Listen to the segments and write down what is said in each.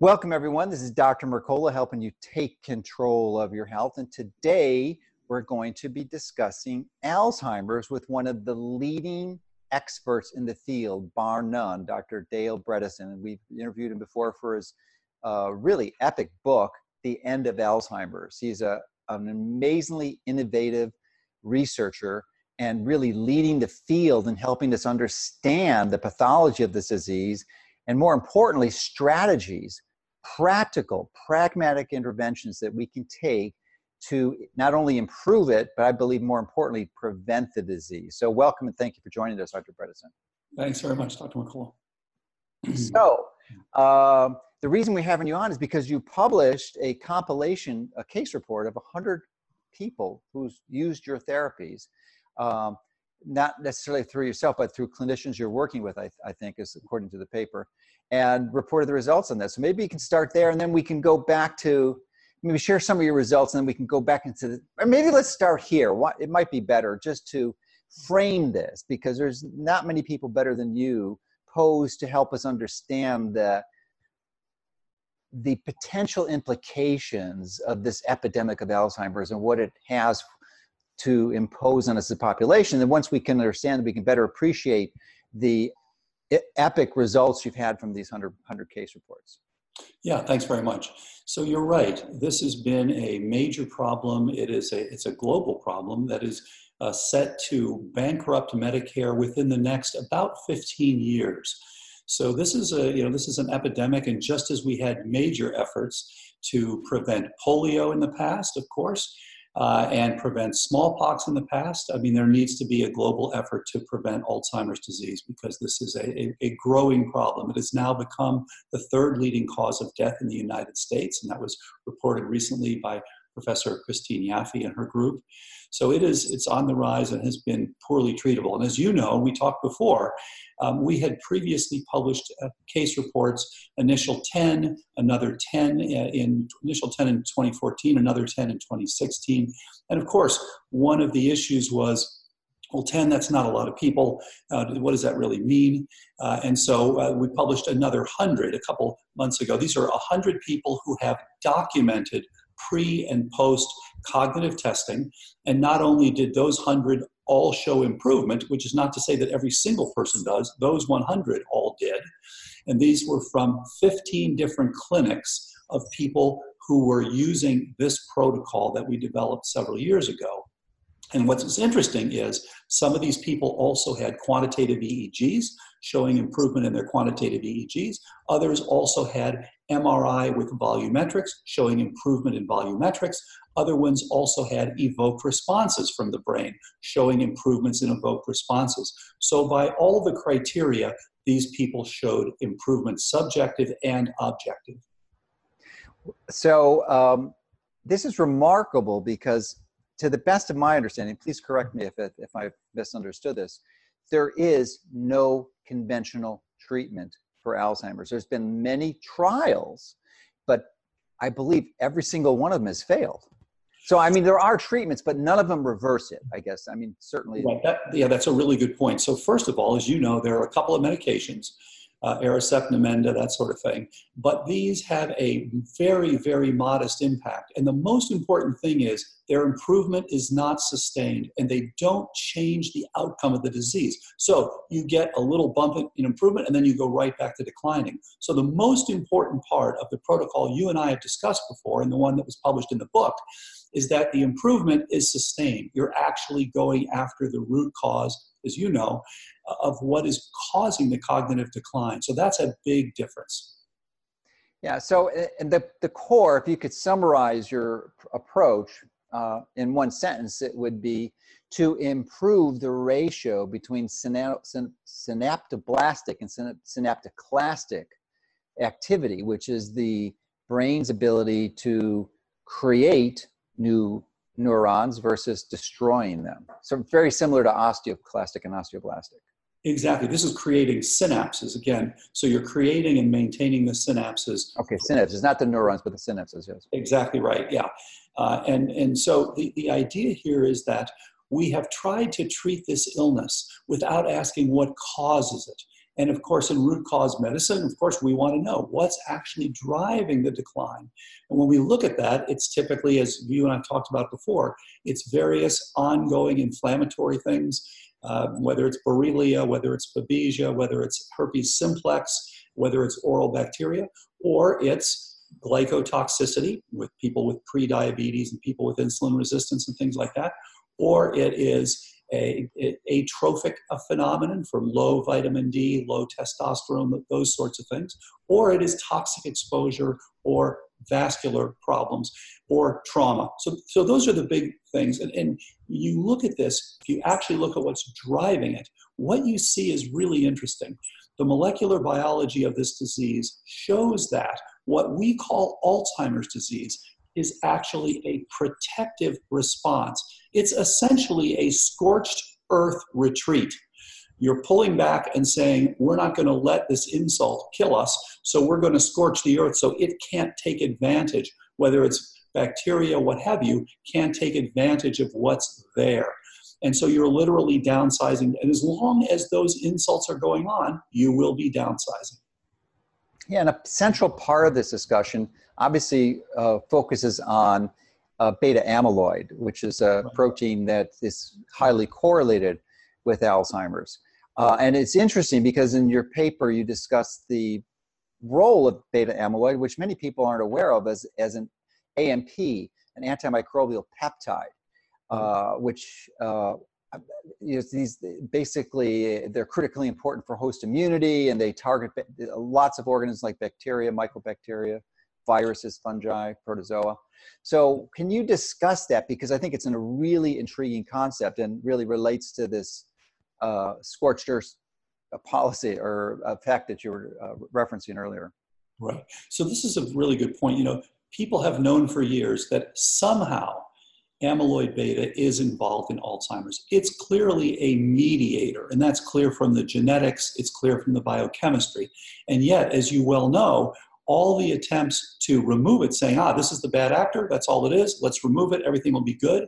Welcome, everyone. This is Dr. Mercola helping you take control of your health. And today we're going to be discussing Alzheimer's with one of the leading experts in the field, bar none, Dr. Dale Bredesen. And we've interviewed him before for his uh, really epic book, The End of Alzheimer's. He's a, an amazingly innovative researcher and really leading the field and helping us understand the pathology of this disease and more importantly, strategies, practical, pragmatic interventions that we can take to not only improve it, but I believe more importantly, prevent the disease. So, welcome and thank you for joining us, Dr. Bredesen. Thanks very much, Dr. Mercola. so, uh, the reason we're having you on is because you published a compilation, a case report of 100 people who's used your therapies. Um, not necessarily through yourself, but through clinicians you're working with, I, I, think, is according to the paper, and reported the results on this. So maybe you can start there, and then we can go back to maybe share some of your results, and then we can go back into the. Or maybe let's start here. What it might be better just to frame this because there's not many people better than you posed to help us understand the the potential implications of this epidemic of Alzheimer's and what it has to impose on us as a population. And once we can understand, we can better appreciate the epic results you've had from these 100, 100 case reports. Yeah, thanks very much. So you're right. This has been a major problem. It is a it's a global problem that is uh, set to bankrupt Medicare within the next about 15 years. So this is a you know this is an epidemic, and just as we had major efforts to prevent polio in the past, of course, uh, and prevent smallpox in the past. I mean, there needs to be a global effort to prevent Alzheimer's disease because this is a, a, a, growing problem. It has now become the third leading cause of death in the United States, and that was reported recently by Professor Kristine Yaffe and her group. So it is it's on the rise and has been poorly treatable. And as you know, we talked before, um, we had previously published uh, case reports, initial 10, another 10 uh, in initial 10 in 2014, another 10 in 2016. And of course, one of the issues was well, 10, that's not a lot of people. Uh, what does that really mean? Uh, and so uh, we published another 100 a couple months ago. These are 100 people who have documented pre and post cognitive testing. And not only did those 100 all show improvement, which is not to say that every single person does, those 100 all did. And these were from 15 different clinics of people who were using this protocol that we developed several years ago. And what's interesting is some of these people also had quantitative EEGs showing improvement in their quantitative EEGs. Others also had MRI with volumetrics showing improvement in volumetrics. Other ones also had evoked responses from the brain showing improvements in evoked responses. So, by all the criteria, these people showed improvement, subjective and objective. So, um, this is remarkable because to the best of my understanding, please correct me if, if I've misunderstood this, there is no conventional treatment for Alzheimer's. There's been many trials, but I believe every single one of them has failed. So, I mean, there are treatments, but none of them reverse it, I guess. I mean, certainly. Right. That, yeah, that's a really good point. So, first of all, as you know, there are a couple of medications uh, that sort of thing. But these have a very, very modest impact. And the most important thing is their improvement is not sustained and they don't change the outcome of the disease. So you get a little bump in improvement and then you go right back to declining. So the most important part of the protocol you and I have discussed before, and the one that was published in the book, is that the improvement is sustained. You're actually going after the root cause, as you know, of what is causing the cognitive decline. So that's a big difference. Yeah, so and the, the core, if you could summarize your approach uh, in one sentence, it would be to improve the ratio between synaptoblastic and synaptoclastic activity, which is the brain's ability to create new neurons versus destroying them. So very similar to osteoclastic and osteoblastic. Exactly. This is creating synapses again. So you're creating and maintaining the synapses. Okay, synapses, not the neurons, but the synapses, yes. Exactly right, yeah. Uh, and, and so the, the idea here is that we have tried to treat this illness without asking what causes it. And of course, in root cause medicine, of course, we want to know what's actually driving the decline. And when we look at that, it's typically, as you and I've talked about before, it's various ongoing inflammatory things, uh, whether it's Borrelia, whether it's Babesia, whether it's herpes simplex, whether it's oral bacteria, or it's glycotoxicity with people with prediabetes and people with insulin resistance and things like that, or it is a, a atrophic a phenomenon from low vitamin D, low testosterone, those sorts of things, or it is toxic exposure or vascular problems or trauma. So, so those are the big things. And, and you look at this, if you actually look at what's driving it, what you see is really interesting. The molecular biology of this disease shows that what we call Alzheimer's disease is actually a protective response. It's essentially a scorched earth retreat. You're pulling back and saying, We're not going to let this insult kill us, so we're going to scorch the earth so it can't take advantage, whether it's bacteria, what have you, can't take advantage of what's there. And so you're literally downsizing. And as long as those insults are going on, you will be downsizing. Yeah, and a central part of this discussion obviously uh, focuses on uh, beta amyloid, which is a protein that is highly correlated with Alzheimer's. Uh, and it's interesting because in your paper you discuss the role of beta amyloid, which many people aren't aware of as, as an AMP, an antimicrobial peptide, uh, which uh, these basically they're critically important for host immunity and they target lots of organisms like bacteria, mycobacteria, viruses, fungi, protozoa. So, can you discuss that? Because I think it's a really intriguing concept and really relates to this uh, scorched earth policy or a fact that you were uh, referencing earlier. Right. So, this is a really good point. You know, people have known for years that somehow amyloid beta is involved in Alzheimer's. It's clearly a mediator, and that's clear from the genetics, it's clear from the biochemistry. And yet, as you well know, all the attempts to remove it, saying, ah, this is the bad actor, that's all it is, let's remove it, everything will be good,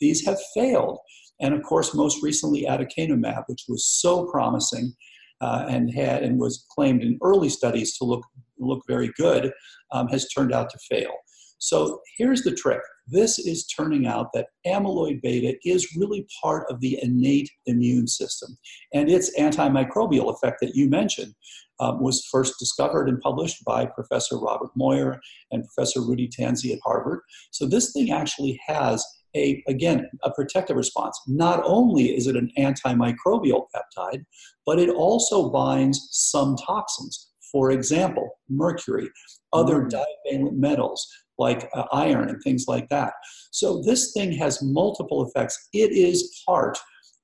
these have failed. And of course, most recently, aducanumab, which was so promising uh, and had and was claimed in early studies to look look very good, um, has turned out to fail. So here's the trick. This is turning out that amyloid beta is really part of the innate immune system. And its antimicrobial effect that you mentioned um, was first discovered and published by Professor Robert Moir and Professor Rudy Tanzi at Harvard. So this thing actually has a, again, a protective response. Not only is it an antimicrobial peptide, but it also binds some toxins. For example, mercury, other mm. divalent metals, like uh, iron and things like that. So this thing has multiple effects. It is part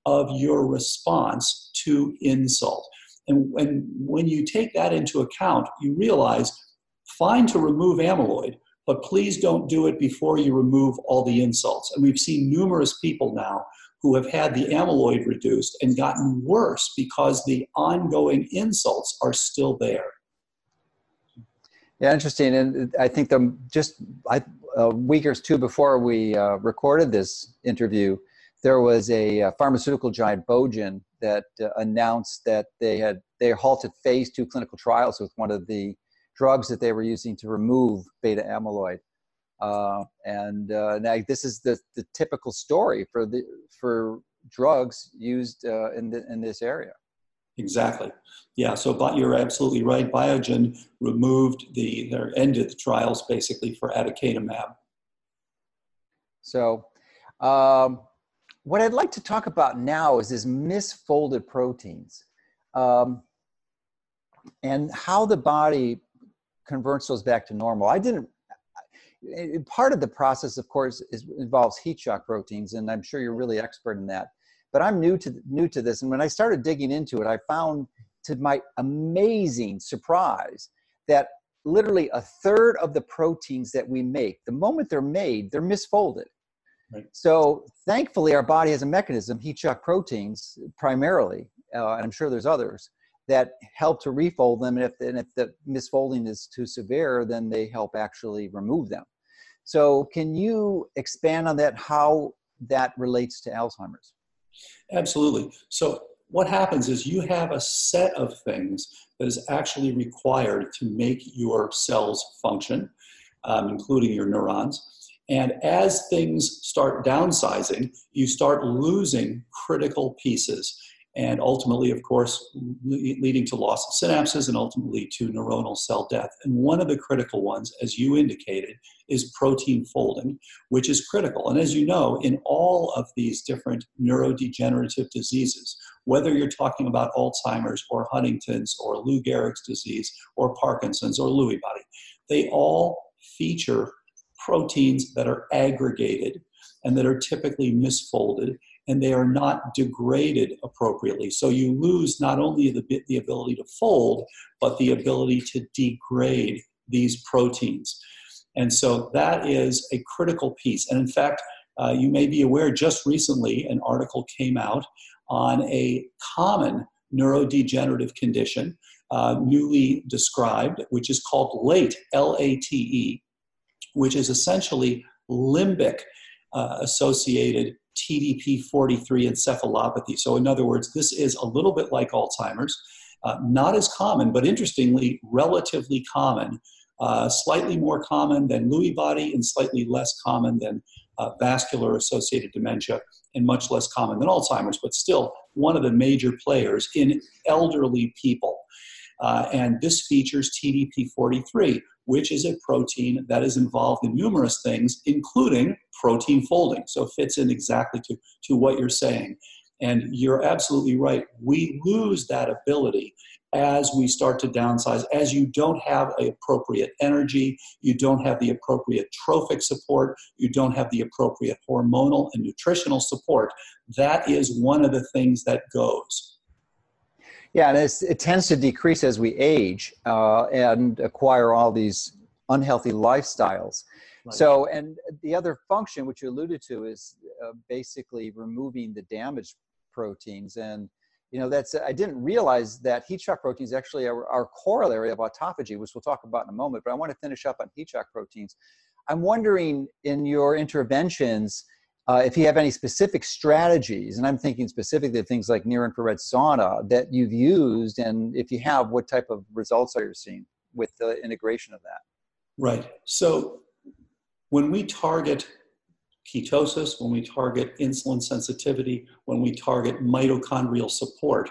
of your response to insult. And when, when you take that into account, you realize fine to remove amyloid, but please don't do it before you remove all the insults. And we've seen numerous people now who have had the amyloid reduced and gotten worse because the ongoing insults are still there. Yeah, interesting. And I think the just I, a week or two before we uh, recorded this interview, there was a, a pharmaceutical giant Biogen that uh, announced that they had they halted phase two clinical trials with one of the drugs that they were using to remove beta amyloid. Uh, and uh, now this is the, the typical story for the for drugs used uh, in the, in this area. Exactly. Yeah, so but you're absolutely right. Biogen removed the, or ended the trials basically for aducanumab. So, um, what I'd like to talk about now is this misfolded proteins um, and how the body converts those back to normal. I didn't. Part of the process, of course, is, involves heat shock proteins, and I'm sure you're really expert in that. But I'm new to new to this, and when I started digging into it, I found, to my amazing surprise, that literally a third of the proteins that we make, the moment they're made, they're misfolded. Right. So thankfully, our body has a mechanism, heat shock proteins primarily, uh, and I'm sure there's others that help to refold them. And if, and if the misfolding is too severe, then they help actually remove them. So can you expand on that? How that relates to Alzheimer's? Absolutely. So what happens is you have a set of things that is actually required to make your cells function, um, including your neurons. And as things start downsizing, you start losing critical pieces. And ultimately, of course, leading to loss of synapses and ultimately to neuronal cell death. And one of the critical ones, as you indicated, is protein folding, which is critical. And as you know, in all of these different neurodegenerative diseases, whether you're talking about Alzheimer's or Huntington's or Lou Gehrig's disease or Parkinson's or Lewy body, they all feature proteins that are aggregated and that are typically misfolded and they are not degraded appropriately. So you lose not only the, the ability to fold, but the ability to degrade these proteins. And so that is a critical piece. And in fact, uh, you may be aware just recently an article came out on a common neurodegenerative condition uh, newly described, which is called LATE, L A T E, which is essentially limbic uh, associated TDP43 encephalopathy. So, in other words, this is a little bit like Alzheimer's, uh, not as common, but interestingly, relatively common, uh, slightly more common than Lewy body and slightly less common than uh, vascular associated dementia and much less common than Alzheimer's, but still one of the major players in elderly people. Uh, and this features TDP43, which is a protein that is involved in numerous things, including protein folding. So it fits in exactly to, to what you're saying. And you're absolutely right. We lose that ability as we start to downsize, as you don't have appropriate energy, you don't have the appropriate trophic support, you don't have the appropriate hormonal and nutritional support. That is one of the things that goes. Yeah, and it tends to decrease as we age uh, and acquire all these unhealthy lifestyles. Right. So, and the other function, which you alluded to, is uh, basically removing the damaged proteins. And, you know, that's, I didn't realize that heat shock proteins actually are, are corollary of autophagy, which we'll talk about in a moment. But I want to finish up on heat shock proteins. I'm wondering in your interventions, uh, if you have any specific strategies, and I'm thinking specifically of things like near infrared sauna that you've used, and if you have, what type of results are you seeing with the integration of that? Right. So when we target ketosis, when we target insulin sensitivity, when we target mitochondrial support,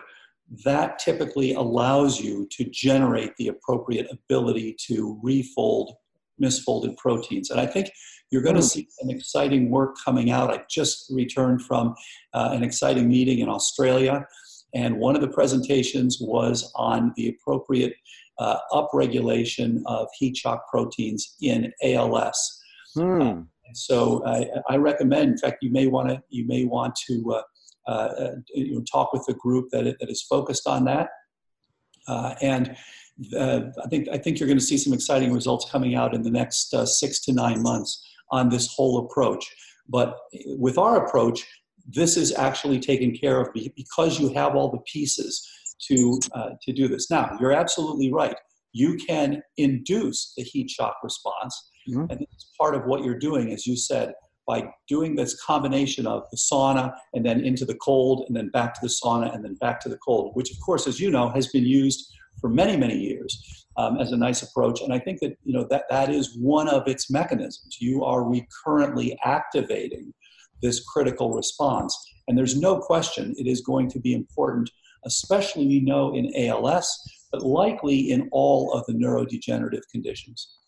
that typically allows you to generate the appropriate ability to refold misfolded proteins. And I think you're going to hmm. see some exciting work coming out. I just returned from uh, an exciting meeting in Australia, and one of the presentations was on the appropriate uh, upregulation of heat shock proteins in ALS. Hmm. so I, I, recommend, in fact, you may want to you may want to uh, uh, you know, talk with the group that, that is focused on that. Uh, and uh, I think I think you're going to see some exciting results coming out in the next uh, six to nine months on this whole approach. But with our approach, this is actually taken care of because you have all the pieces to uh, to do this. Now, you're absolutely right. You can induce the heat shock response, mm-hmm. and it's part of what you're doing, as you said, by doing this combination of the sauna and then into the cold, and then back to the sauna, and then back to the cold, which, of course, as you know, has been used for many, many years um, as a nice approach. And I think that, you know, that, that is one of its mechanisms. You are recurrently activating this critical response. And there's no question it is going to be important, especially we know in ALS, but likely in all of the neurodegenerative conditions.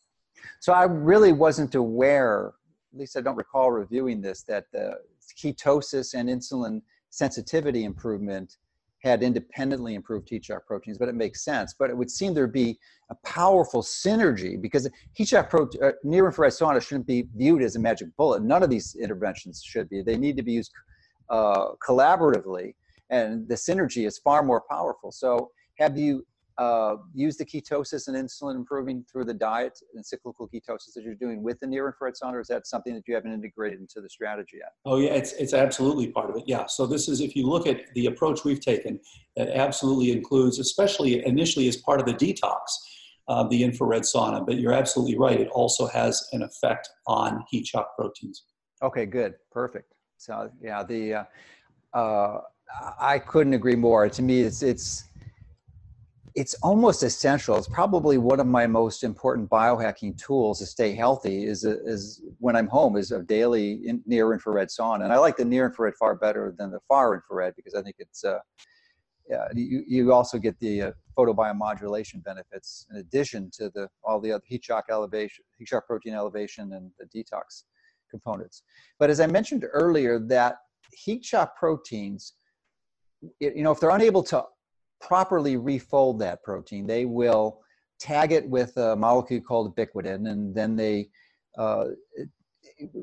So I really wasn't aware, at least I don't recall reviewing this, that the ketosis and insulin sensitivity improvement had independently improved shock proteins, but it makes sense. But it would seem there'd be a powerful synergy because shock protein, uh, near infrared sauna shouldn't be viewed as a magic bullet. None of these interventions should be. They need to be used uh, collaboratively, and the synergy is far more powerful. So, have you uh, use the ketosis and insulin improving through the diet and cyclical ketosis that you're doing with the near infrared sauna, or is that something that you haven't integrated into the strategy yet? Oh yeah, it's it's absolutely part of it. Yeah. So this is if you look at the approach we've taken, it absolutely includes, especially initially as part of the detox, uh, the infrared sauna. But you're absolutely right; it also has an effect on heat shock proteins. Okay, good, perfect. So yeah, the uh, uh, I couldn't agree more. To me, it's it's it's almost essential. It's probably one of my most important biohacking tools to stay healthy. Is is when I'm home is a daily in, near infrared sauna, and I like the near infrared far better than the far infrared because I think it's uh, yeah, you, you also get the uh, photobiomodulation benefits in addition to the all the other heat shock elevation, heat shock protein elevation, and the detox components. But as I mentioned earlier, that heat shock proteins, you know, if they're unable to properly refold that protein, they will tag it with a molecule called ubiquitin, and then they uh,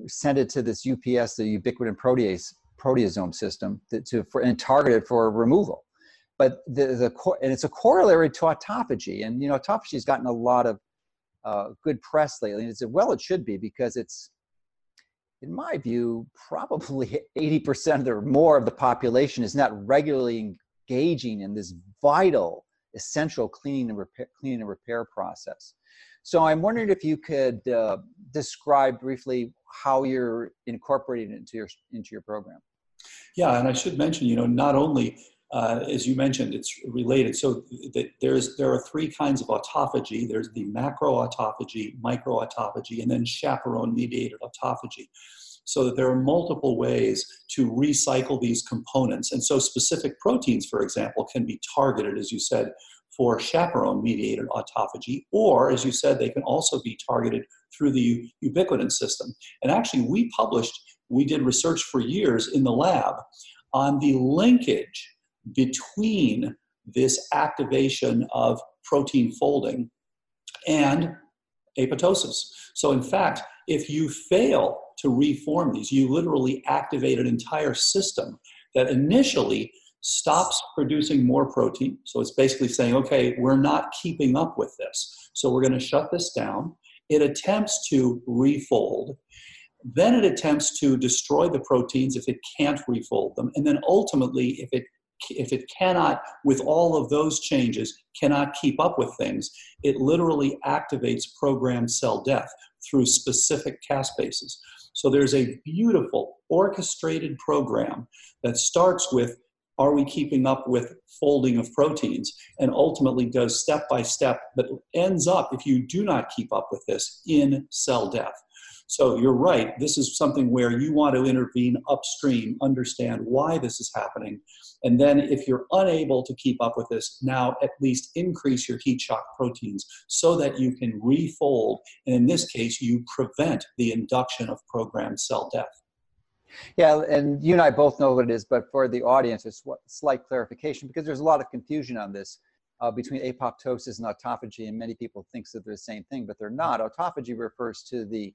send it to this UPS, the ubiquitin protease proteasome system, to, to for, and target it for removal. But the, the and it's a corollary to autophagy, and you know autophagy has gotten a lot of uh, good press lately, and it's well it should be because it's in my view, probably 80% or more of the population is not regularly engaging in this vital, essential cleaning and repair, cleaning and repair process. So I'm wondering if you could uh, describe briefly how you're incorporating it into your into your program. Yeah, and I should mention, you know, not only uh, as you mentioned, it's related. So there's there are three kinds of autophagy. There's the macroautophagy, microautophagy, and then chaperone-mediated autophagy so that there are multiple ways to recycle these components. And so specific proteins, for example, can be targeted, as you said, for chaperone mediated autophagy, or as you said, they can also be targeted through the ubiquitin system. And actually, we published, we did research for years in the lab on the linkage between this activation of protein folding and apoptosis. So, in fact, if you fail to reform these. You literally activate an entire system that initially stops producing more protein. So it's basically saying, okay, we're not keeping up with this. So we're going to shut this down. It attempts to refold. Then it attempts to destroy the proteins if it can't refold them. And then ultimately, if it if it cannot, with all of those changes, cannot keep up with things, it literally activates programmed cell death through specific caspases. So there's a beautiful orchestrated program that starts with are we keeping up with folding of proteins and ultimately goes step by step, but ends up, if you do not keep up with this, in cell death. So you're right, this is something where you want to intervene upstream, understand why this is happening, and then if you're unable to keep up with this, now at least increase your heat shock proteins so that you can refold, and in this case, you prevent the induction of programmed cell death. Yeah, and you and I both know what it is, but for the audience, it's a slight clarification because there's a lot of confusion on this uh, between apoptosis and autophagy, and many people think that they're the same thing, but they're not. Autophagy refers to the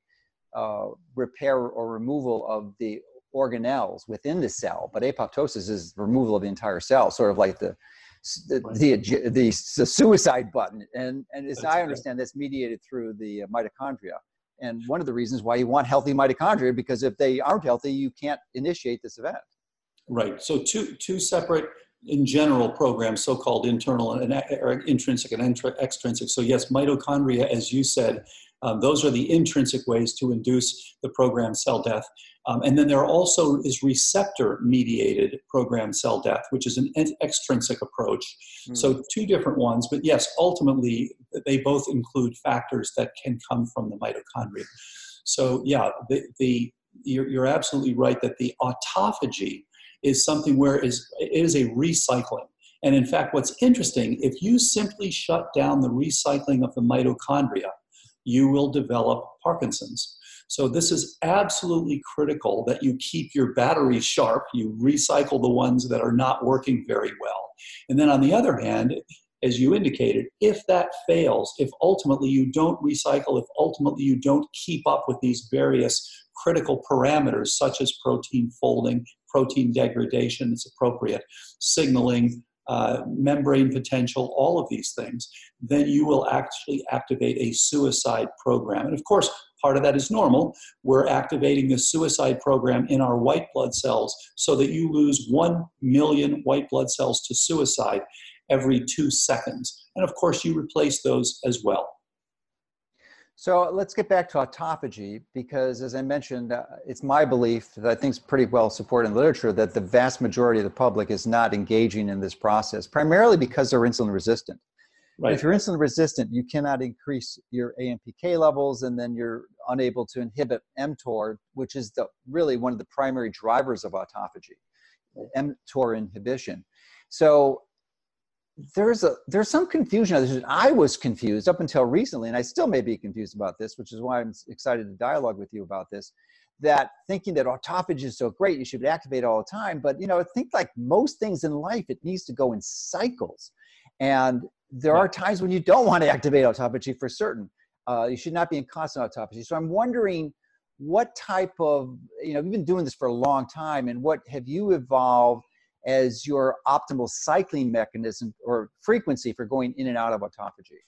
uh, repair or removal of the organelles within the cell, but apoptosis is removal of the entire cell, sort of like the the, the, the, suicide button. And, and as that's I understand, that's mediated through the uh, mitochondria. And one of the reasons why you want healthy mitochondria, because if they aren't healthy, you can't initiate this event. Right. So two, two separate, in general, programs, so-called internal and or intrinsic and extrinsic. So yes, mitochondria, as you said, um, those are the intrinsic ways to induce the programmed cell death. Um, and then there also is receptor mediated programmed cell death, which is an extrinsic approach. Mm. So, two different ones, but yes, ultimately, they both include factors that can come from the mitochondria. So, yeah, the, the you're, you're absolutely right that the autophagy is something where is, it is a recycling. And in fact, what's interesting, if you simply shut down the recycling of the mitochondria, you will develop Parkinson's. So, this is absolutely critical that you keep your batteries sharp, you recycle the ones that are not working very well. And then on the other hand, as you indicated, if that fails, if ultimately you don't recycle, if ultimately you don't keep up with these various critical parameters, such as protein folding, protein degradation, it's appropriate, signaling, uh, membrane potential, all of these things, then you will actually activate a suicide program. And of course, part of that is normal. We're activating the suicide program in our white blood cells so that you lose 1 million white blood cells to suicide every two seconds. And of course, you replace those as well. So let's get back to autophagy because, as I mentioned, uh, it's my belief that I think is pretty well supported in literature that the vast majority of the public is not engaging in this process, primarily because they're insulin resistant. Right. If you're insulin resistant, you cannot increase your AMPK levels, and then you're unable to inhibit mTOR, which is the, really one of the primary drivers of autophagy, mTOR inhibition. So there's a there's some confusion. I was confused up until recently, and I still may be confused about this, which is why I'm excited to dialogue with you about this. That thinking that autophagy is so great, you should activate all the time. But you know, I think like most things in life, it needs to go in cycles. And there are times when you don't want to activate autophagy for certain. Uh, you should not be in constant autophagy. So I'm wondering what type of, you know, you've been doing this for a long time, and what have you evolved as your optimal cycling mechanism or frequency for going in and out of autophagy?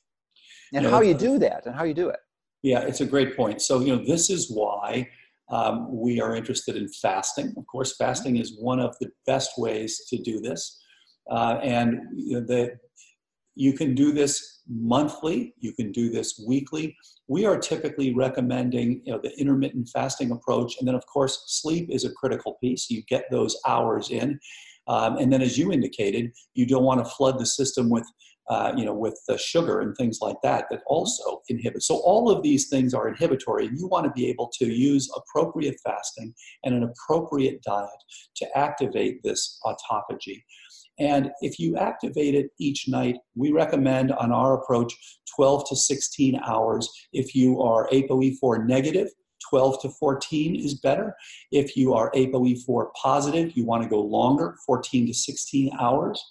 And yeah, how you do that and how you do it? Yeah, it's a great point. So, you know, this is why um, we are interested in fasting. Of course, fasting is one of the best ways to do this. Uh, and you know, the, you can do this monthly, you can do this weekly. We are typically recommending you know, the intermittent fasting approach. And then, of course, sleep is a critical piece. You get those hours in. Um, and then, as you indicated, you don't want to flood the system with uh, you know, with the sugar and things like that, that also inhibit. So all of these things are inhibitory, and you want to be able to use appropriate fasting and an appropriate diet to activate this autophagy. And if you activate it each night, we recommend on our approach 12 to 16 hours. If you are ApoE4 negative, 12 to 14 is better. If you are ApoE4 positive, you want to go longer, 14 to 16 hours.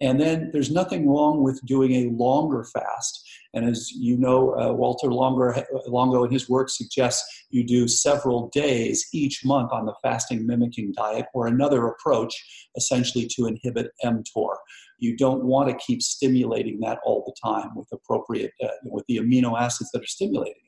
And then there's nothing wrong with doing a longer fast. And as you know, uh, Walter Longo, Longo in his work suggests you do several days each month on the fasting mimicking diet or another approach essentially to inhibit mTOR. You don't want to keep stimulating that all the time with appropriate, uh, with the amino acids that are stimulating.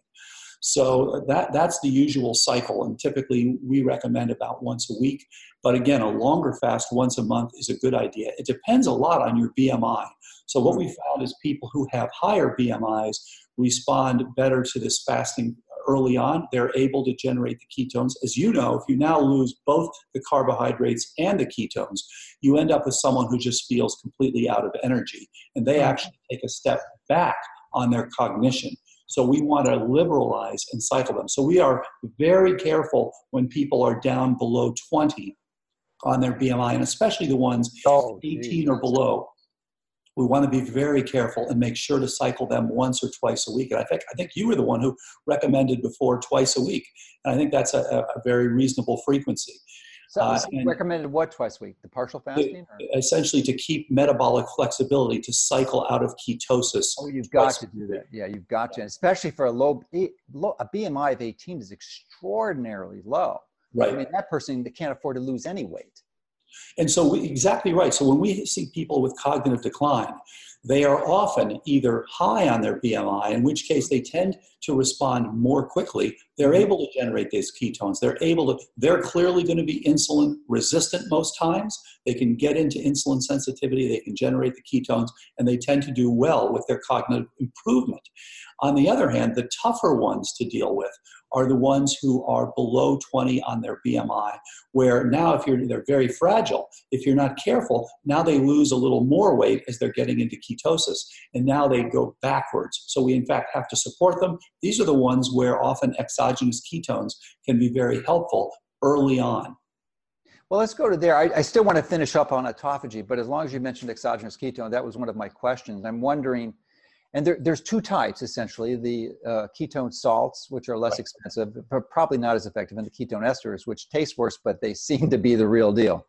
So that, that's the usual cycle. And typically we recommend about once a week. But again, a longer fast once a month is a good idea. It depends a lot on your BMI. So what we mm. found is people who have higher BMIs respond better to this fasting early on. They're able to generate the ketones. As you know, if you now lose both the carbohydrates and the ketones, you end up with someone who just feels completely out of energy. And they mm. actually take a step back on their cognition. So we want to liberalize and cycle them. So we are very careful when people are down below 20 on their BMI, and especially the ones oh, 18 geez. or below. We want to be very careful and make sure to cycle them once or twice a week. And I think I think you were the one who recommended before twice a week, and I think that's a, a very reasonable frequency. So, uh, recommended what twice a week? The partial fasting? Essentially, to keep metabolic flexibility to cycle out of ketosis. Oh, you've got to do that. Yeah, you've got to, especially for a low, a BMI of 18 is extraordinarily low. Right. I mean, that person they can't afford to lose any weight. And so, we, exactly right. So, when we see people with cognitive decline, they are often either high on their BMI, in which case they tend to respond more quickly. They're mm-hmm. able to generate these ketones. They're able to, they're clearly going to be insulin resistant most times. They can get into insulin sensitivity, they can generate the ketones, and they tend to do well with their cognitive improvement. On the other hand, the tougher ones to deal with are the ones who are below 20 on their BMI, where now if you're they're very fragile, if you're not careful, now they lose a little more weight as they're getting into ketosis, and now they go backwards. So we in fact have to support them. These are the ones where often exogenous ketones can be very helpful early on. Well, let's go to there. I, I, still want to finish up on autophagy, but as long as you mentioned exogenous ketone, that was one of my questions. I'm wondering and there, there's two types essentially the uh, ketone salts which are less right. expensive but probably not as effective and the ketone esters which taste worse but they seem to be the real deal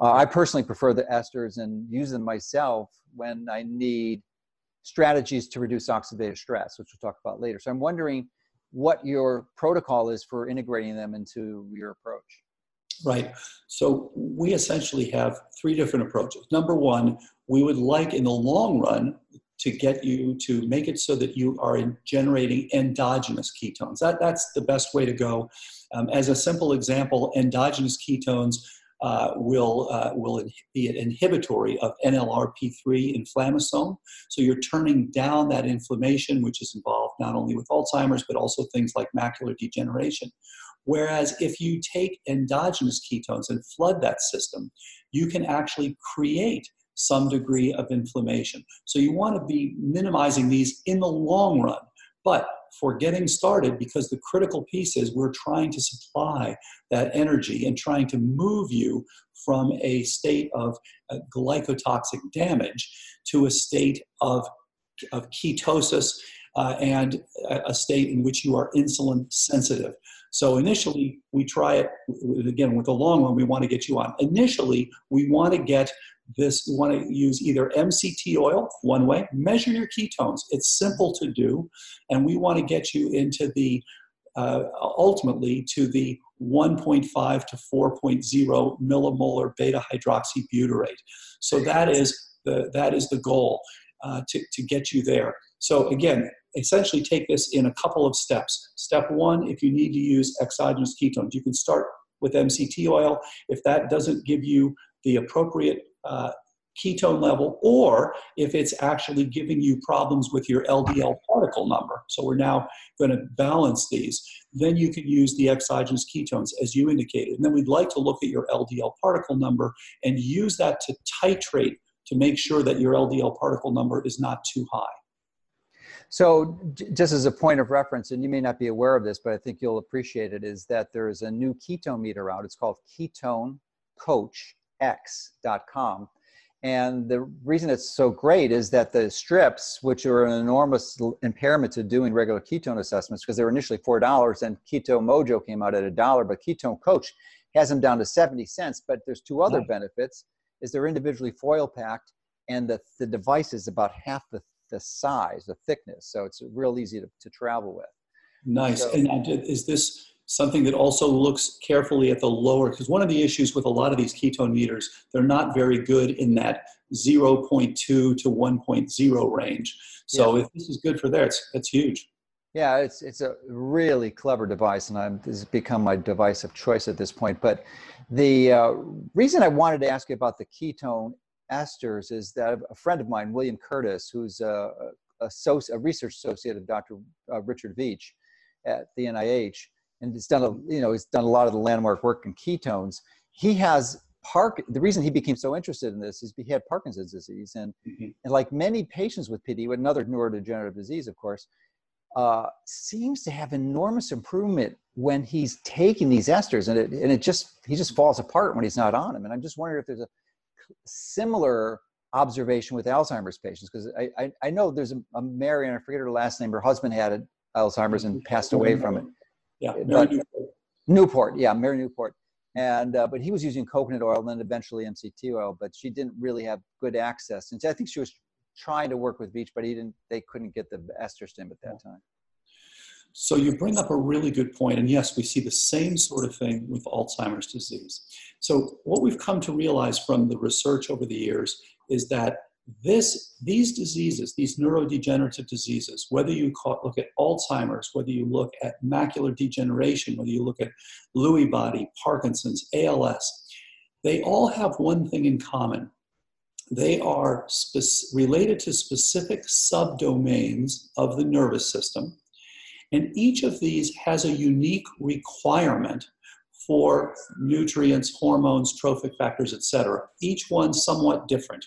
uh, i personally prefer the esters and use them myself when i need strategies to reduce oxidative stress which we'll talk about later so i'm wondering what your protocol is for integrating them into your approach Right. So we essentially have three different approaches. Number one, we would like in the long run to get you to make it so that you are generating endogenous ketones. That, that's the best way to go. Um, as a simple example, endogenous ketones uh, will, uh, will be an inhibitory of NLRP3 inflammasome. So you're turning down that inflammation, which is involved not only with Alzheimer's, but also things like macular degeneration. Whereas if you take endogenous ketones and flood that system, you can actually create some degree of inflammation. So you want to be minimizing these in the long run. But for getting started, because the critical piece is we're trying to supply that energy and trying to move you from a state of uh, glycotoxic damage to a state of, of ketosis uh, and a state in which you are insulin sensitive. So initially, we try it again with the long one. We want to get you on. Initially, we want to get this. We want to use either MCT oil one way. Measure your ketones. It's simple to do, and we want to get you into the uh, ultimately to the 1.5 to 4.0 millimolar beta hydroxybutyrate. So that is the that is the goal uh, to to get you there. So again, essentially take this in a couple of steps. Step one, if you need to use exogenous ketones, you can start with MCT oil. If that doesn't give you the appropriate uh, ketone level, or if it's actually giving you problems with your LDL particle number. So we're now going to balance these. Then you can use the exogenous ketones as you indicated. And then we'd like to look at your LDL particle number and use that to titrate to make sure that your LDL particle number is not too high. So, just as a point of reference, and you may not be aware of this, but I think you'll appreciate it, is that there is a new ketone meter out. It's called KetoneCoachX.com. And the reason it's so great is that the strips, which are an enormous impairment to doing regular ketone assessments, because they were initially $4 and Keto Mojo came out at a dollar, but Ketone Coach has them down to 70 cents. But there's two other right. benefits is they're individually foil packed and the, the device is about half the the size, the thickness. So it's real easy to, to travel with. Nice. So, and is this something that also looks carefully at the lower? Because one of the issues with a lot of these ketone meters, they're not very good in that 0.2 to 1.0 range. So yeah. if this is good for there, it's, it's huge. Yeah, it's it's a really clever device, and I'm, this has become my device of choice at this point. But the uh, reason I wanted to ask you about the ketone esters is that a friend of mine, William Curtis, who's a, a, a research associate of Dr. Uh, Richard Veech at the NIH, and he's done a you know he's done a lot of the landmark work in ketones. He has Park. The reason he became so interested in this is he had Parkinson's disease, and mm-hmm. and like many patients with PD, with another neurodegenerative disease, of course, uh, seems to have enormous improvement when he's taking these esters, and it and it just he just falls apart when he's not on them. And I'm just wondering if there's a similar observation with Alzheimer's patients because I, I, I, know there's a, a Mary, and I forget her last name, her husband had Alzheimer's and passed away from it. Yeah, Newport. Newport, yeah, Mary Newport. And uh, but he was using coconut oil and then eventually MCT oil, but she didn't really have good access. And I think she was trying to work with Veech, but he didn't. They couldn't get the ester stim at that time. So you bring up a really good point, and yes, we see the same sort of thing with Alzheimer's disease. So what we've come to realize from the research over the years is that this, these diseases, these neurodegenerative diseases, whether you call, look at Alzheimer's, whether you look at macular degeneration, whether you look at Lewy body, Parkinson's, ALS, they all have one thing in common. They are spe- related to specific subdomains of the nervous system and each of these has a unique requirement for nutrients, hormones, trophic factors, etc. Each one somewhat different.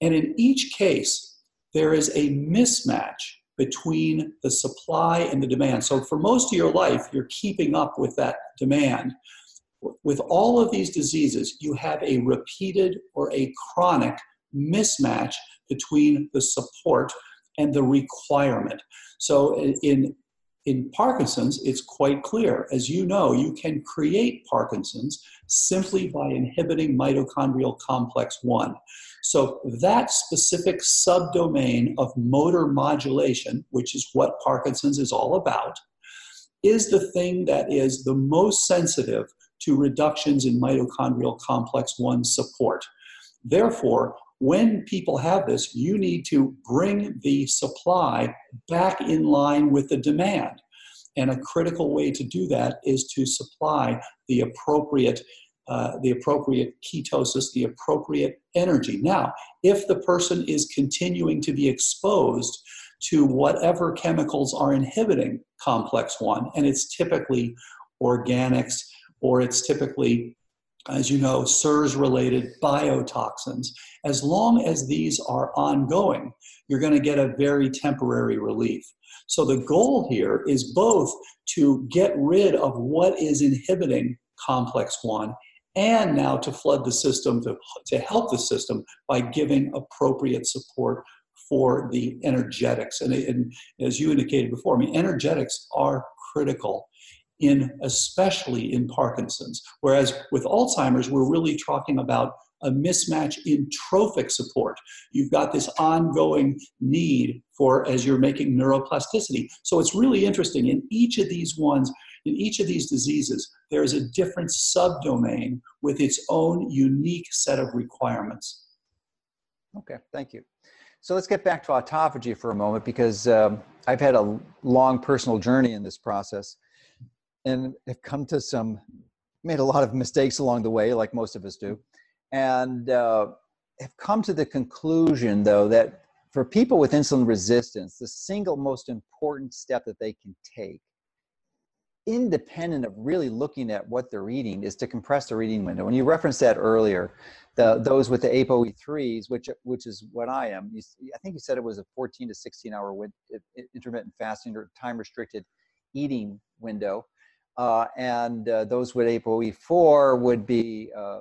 And in each case, there is a mismatch between the supply and the demand. So for most of your life, you're keeping up with that demand. With all of these diseases, you have a repeated or a chronic mismatch between the support and the requirement. So in in Parkinson's, it's quite clear. As you know, you can create Parkinson's simply by inhibiting mitochondrial complex 1. So, that specific subdomain of motor modulation, which is what Parkinson's is all about, is the thing that is the most sensitive to reductions in mitochondrial complex 1 support. Therefore, when people have this, you need to bring the supply back in line with the demand. And a critical way to do that is to supply the appropriate uh, the appropriate ketosis, the appropriate energy. Now, if the person is continuing to be exposed to whatever chemicals are inhibiting complex 1, and it's typically organics or it's typically as you know, CIRS related biotoxins. As long as these are ongoing, you're going to get a very temporary relief. So the goal here is both to get rid of what is inhibiting complex 1 and now to flood the system, to, to help the system by giving appropriate support for the energetics. And, and as you indicated before, I mean, energetics are critical in especially in Parkinson's. Whereas with Alzheimer's, we're really talking about a mismatch in trophic support. You've got this ongoing need for as you're making neuroplasticity. So it's really interesting. In each of these ones, in each of these diseases, there is a different subdomain with its own unique set of requirements. Okay, thank you. So let's get back to autophagy for a moment because um, I've had a long personal journey in this process and have come to some, made a lot of mistakes along the way, like most of us do, and uh, have come to the conclusion, though, that for people with insulin resistance, the single most important step that they can take independent of really looking at what they're eating is to compress their eating window. And you referenced that earlier, the, those with the ApoE3s, which, which is what I am. You, I think you said it was a 14 to 16 hour win, intermittent fasting or time restricted eating window. Uh, and uh, those with ApoE4 would be uh,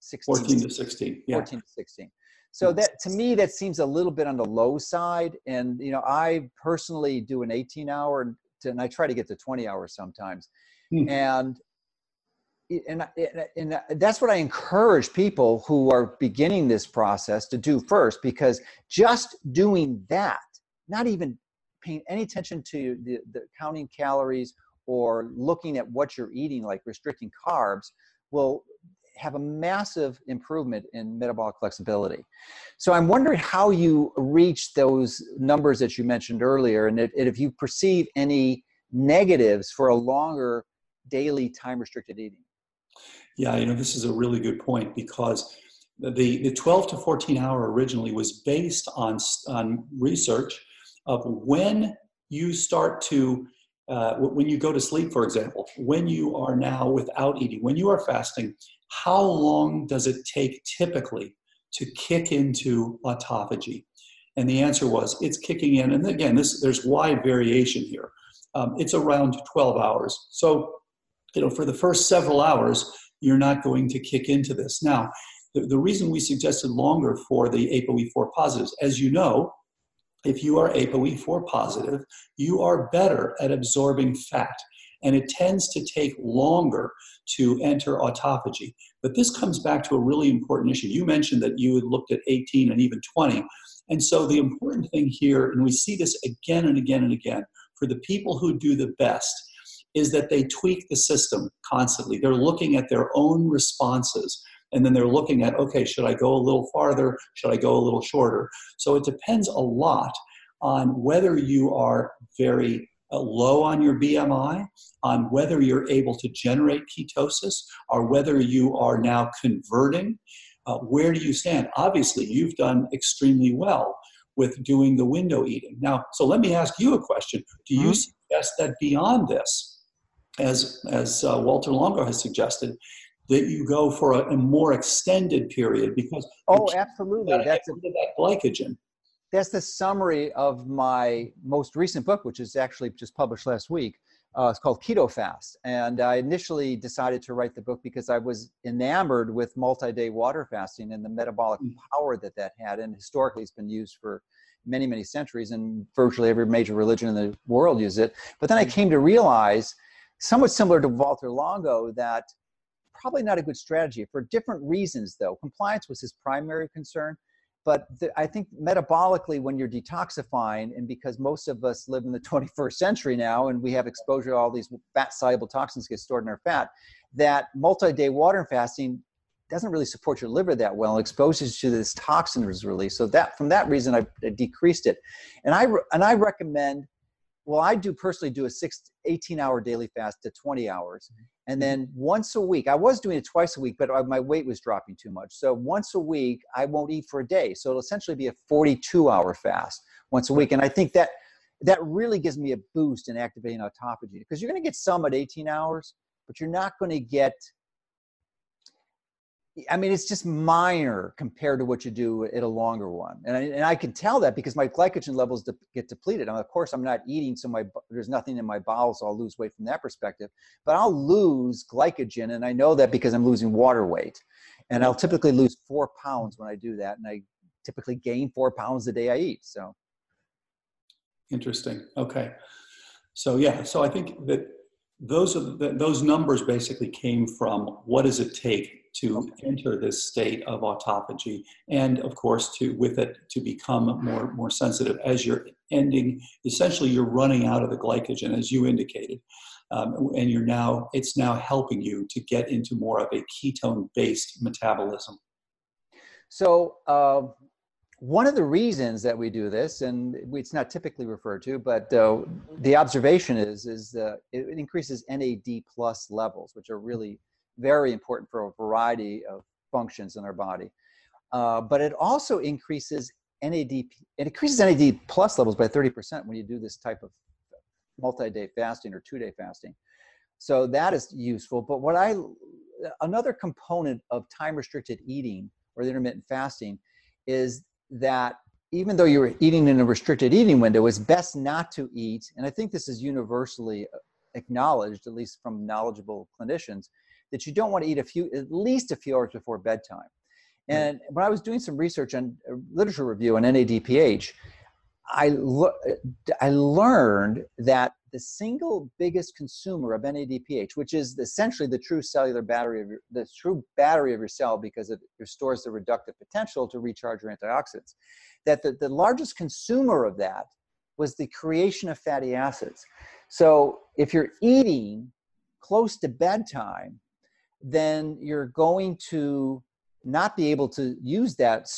16, 14 to 16. Yeah. 14 to 16. So that to me that seems a little bit on the low side. And you know, I personally do an 18 hour and I try to get to 20 hours sometimes. Hmm. And and, and that's what I encourage people who are beginning this process to do first, because just doing that, not even paying any attention to the, the counting calories or looking at what you're eating, like restricting carbs, will have a massive improvement in metabolic flexibility. So I'm wondering how you reach those numbers that you mentioned earlier, and if you perceive any negatives for a longer daily time restricted eating. Yeah, you know, this is a really good point because the, the 12 to 14 hour originally was based on, on research of when you start to uh, when you go to sleep, for example, when you are now without eating, when you are fasting, how long does it take typically to kick into autophagy? And the answer was it's kicking in. And again, this, there's wide variation here. Um, it's around 12 hours. So, you know, for the first several hours, you're not going to kick into this. Now, the, the reason we suggested longer for the ApoE4 positives, as you know, if you are ApoE4 positive, you are better at absorbing fat. And it tends to take longer to enter autophagy. But this comes back to a really important issue. You mentioned that you had looked at 18 and even 20. And so the important thing here, and we see this again and again and again, for the people who do the best, is that they tweak the system constantly. They're looking at their own responses and then they're looking at okay should i go a little farther? Should i go a little shorter? So it depends a lot on whether you are very uh, low on your bmi on whether you're able to generate ketosis or whether you are now converting. Uh, where do you stand? Obviously you've done extremely well with doing the window eating. Now so let me ask you a question. Do you mm-hmm. suggest that beyond this as as uh, walter longo has suggested that you go for a, a more extended period because oh absolutely. that's a, that glycogen. That's the summary of my most recent book which is actually just published last week. Uh, it's called keto fast. And i initially decided to write the book because i was enamored with multi-day water fasting and the metabolic mm. power that that had and historically it's been used for many many centuries and virtually every major religion in the world uses it. But then i mm. came to realize somewhat similar to walter longo that probably not a good strategy for different reasons, though. Compliance was his primary concern. But the, I think metabolically, when you're detoxifying, and because most of us live in the 21st century now and we have exposure to all these fat soluble toxins get stored in our fat, that multi day water fasting doesn't really support your liver that well exposes you to this toxin is released. So that from that reason, I, I decreased it. And I, and I recommend well, I do personally do a six, 18 hour daily fast to 20 hours. Mm-hmm. And mm-hmm. then once a week, I was doing it twice a week, but uh, my weight was dropping too much. So once a week, I won't eat for a day. So it'll essentially be a 42 hour fast once a week. And I think that that really gives me a boost in activating autophagy because you're going to get some at 18 hours, but you're not going to get I mean, it's just minor compared to what you do at a longer one. And I, and I can tell that because my glycogen levels de- get depleted. And of course, I'm not eating, so my there's nothing in my bowels, so I'll lose weight from that perspective. But I'll lose glycogen, and I know that because I'm losing water weight. And I'll typically lose four pounds when I do that, and I typically gain four pounds the day I eat. So interesting. Okay, so yeah, so I think that those are the, those numbers basically came from what does it take to enter this state of autophagy and of course to with it to become more more sensitive as you're ending essentially you're running out of the glycogen as you indicated um, and you're now it's now helping you to get into more of a ketone based metabolism. So uh, one of the reasons that we do this and it's not typically referred to but uh, the observation is is uh, it increases nad plus levels which are really very important for a variety of functions in our body. Uh, but it also increases NAD, it increases NAD plus levels by 30% when you do this type of multi-day fasting or two-day fasting. So that is useful. But what I, another component of time-restricted eating or the intermittent fasting is that even though you're eating in a restricted eating window, it's best not to eat. And I think this is universally acknowledged, at least from knowledgeable clinicians, that you don't want to eat a few, at least a few hours before bedtime. And when I was doing some research on uh, literature review on NADPH, I, lo- I learned that the single biggest consumer of NADPH, which is essentially the true cellular battery of your, the true battery of your cell because it restores the reductive potential to recharge your antioxidants, that the, the largest consumer of that was the creation of fatty acids. So if you're eating close to bedtime, then you're going to not be able to use that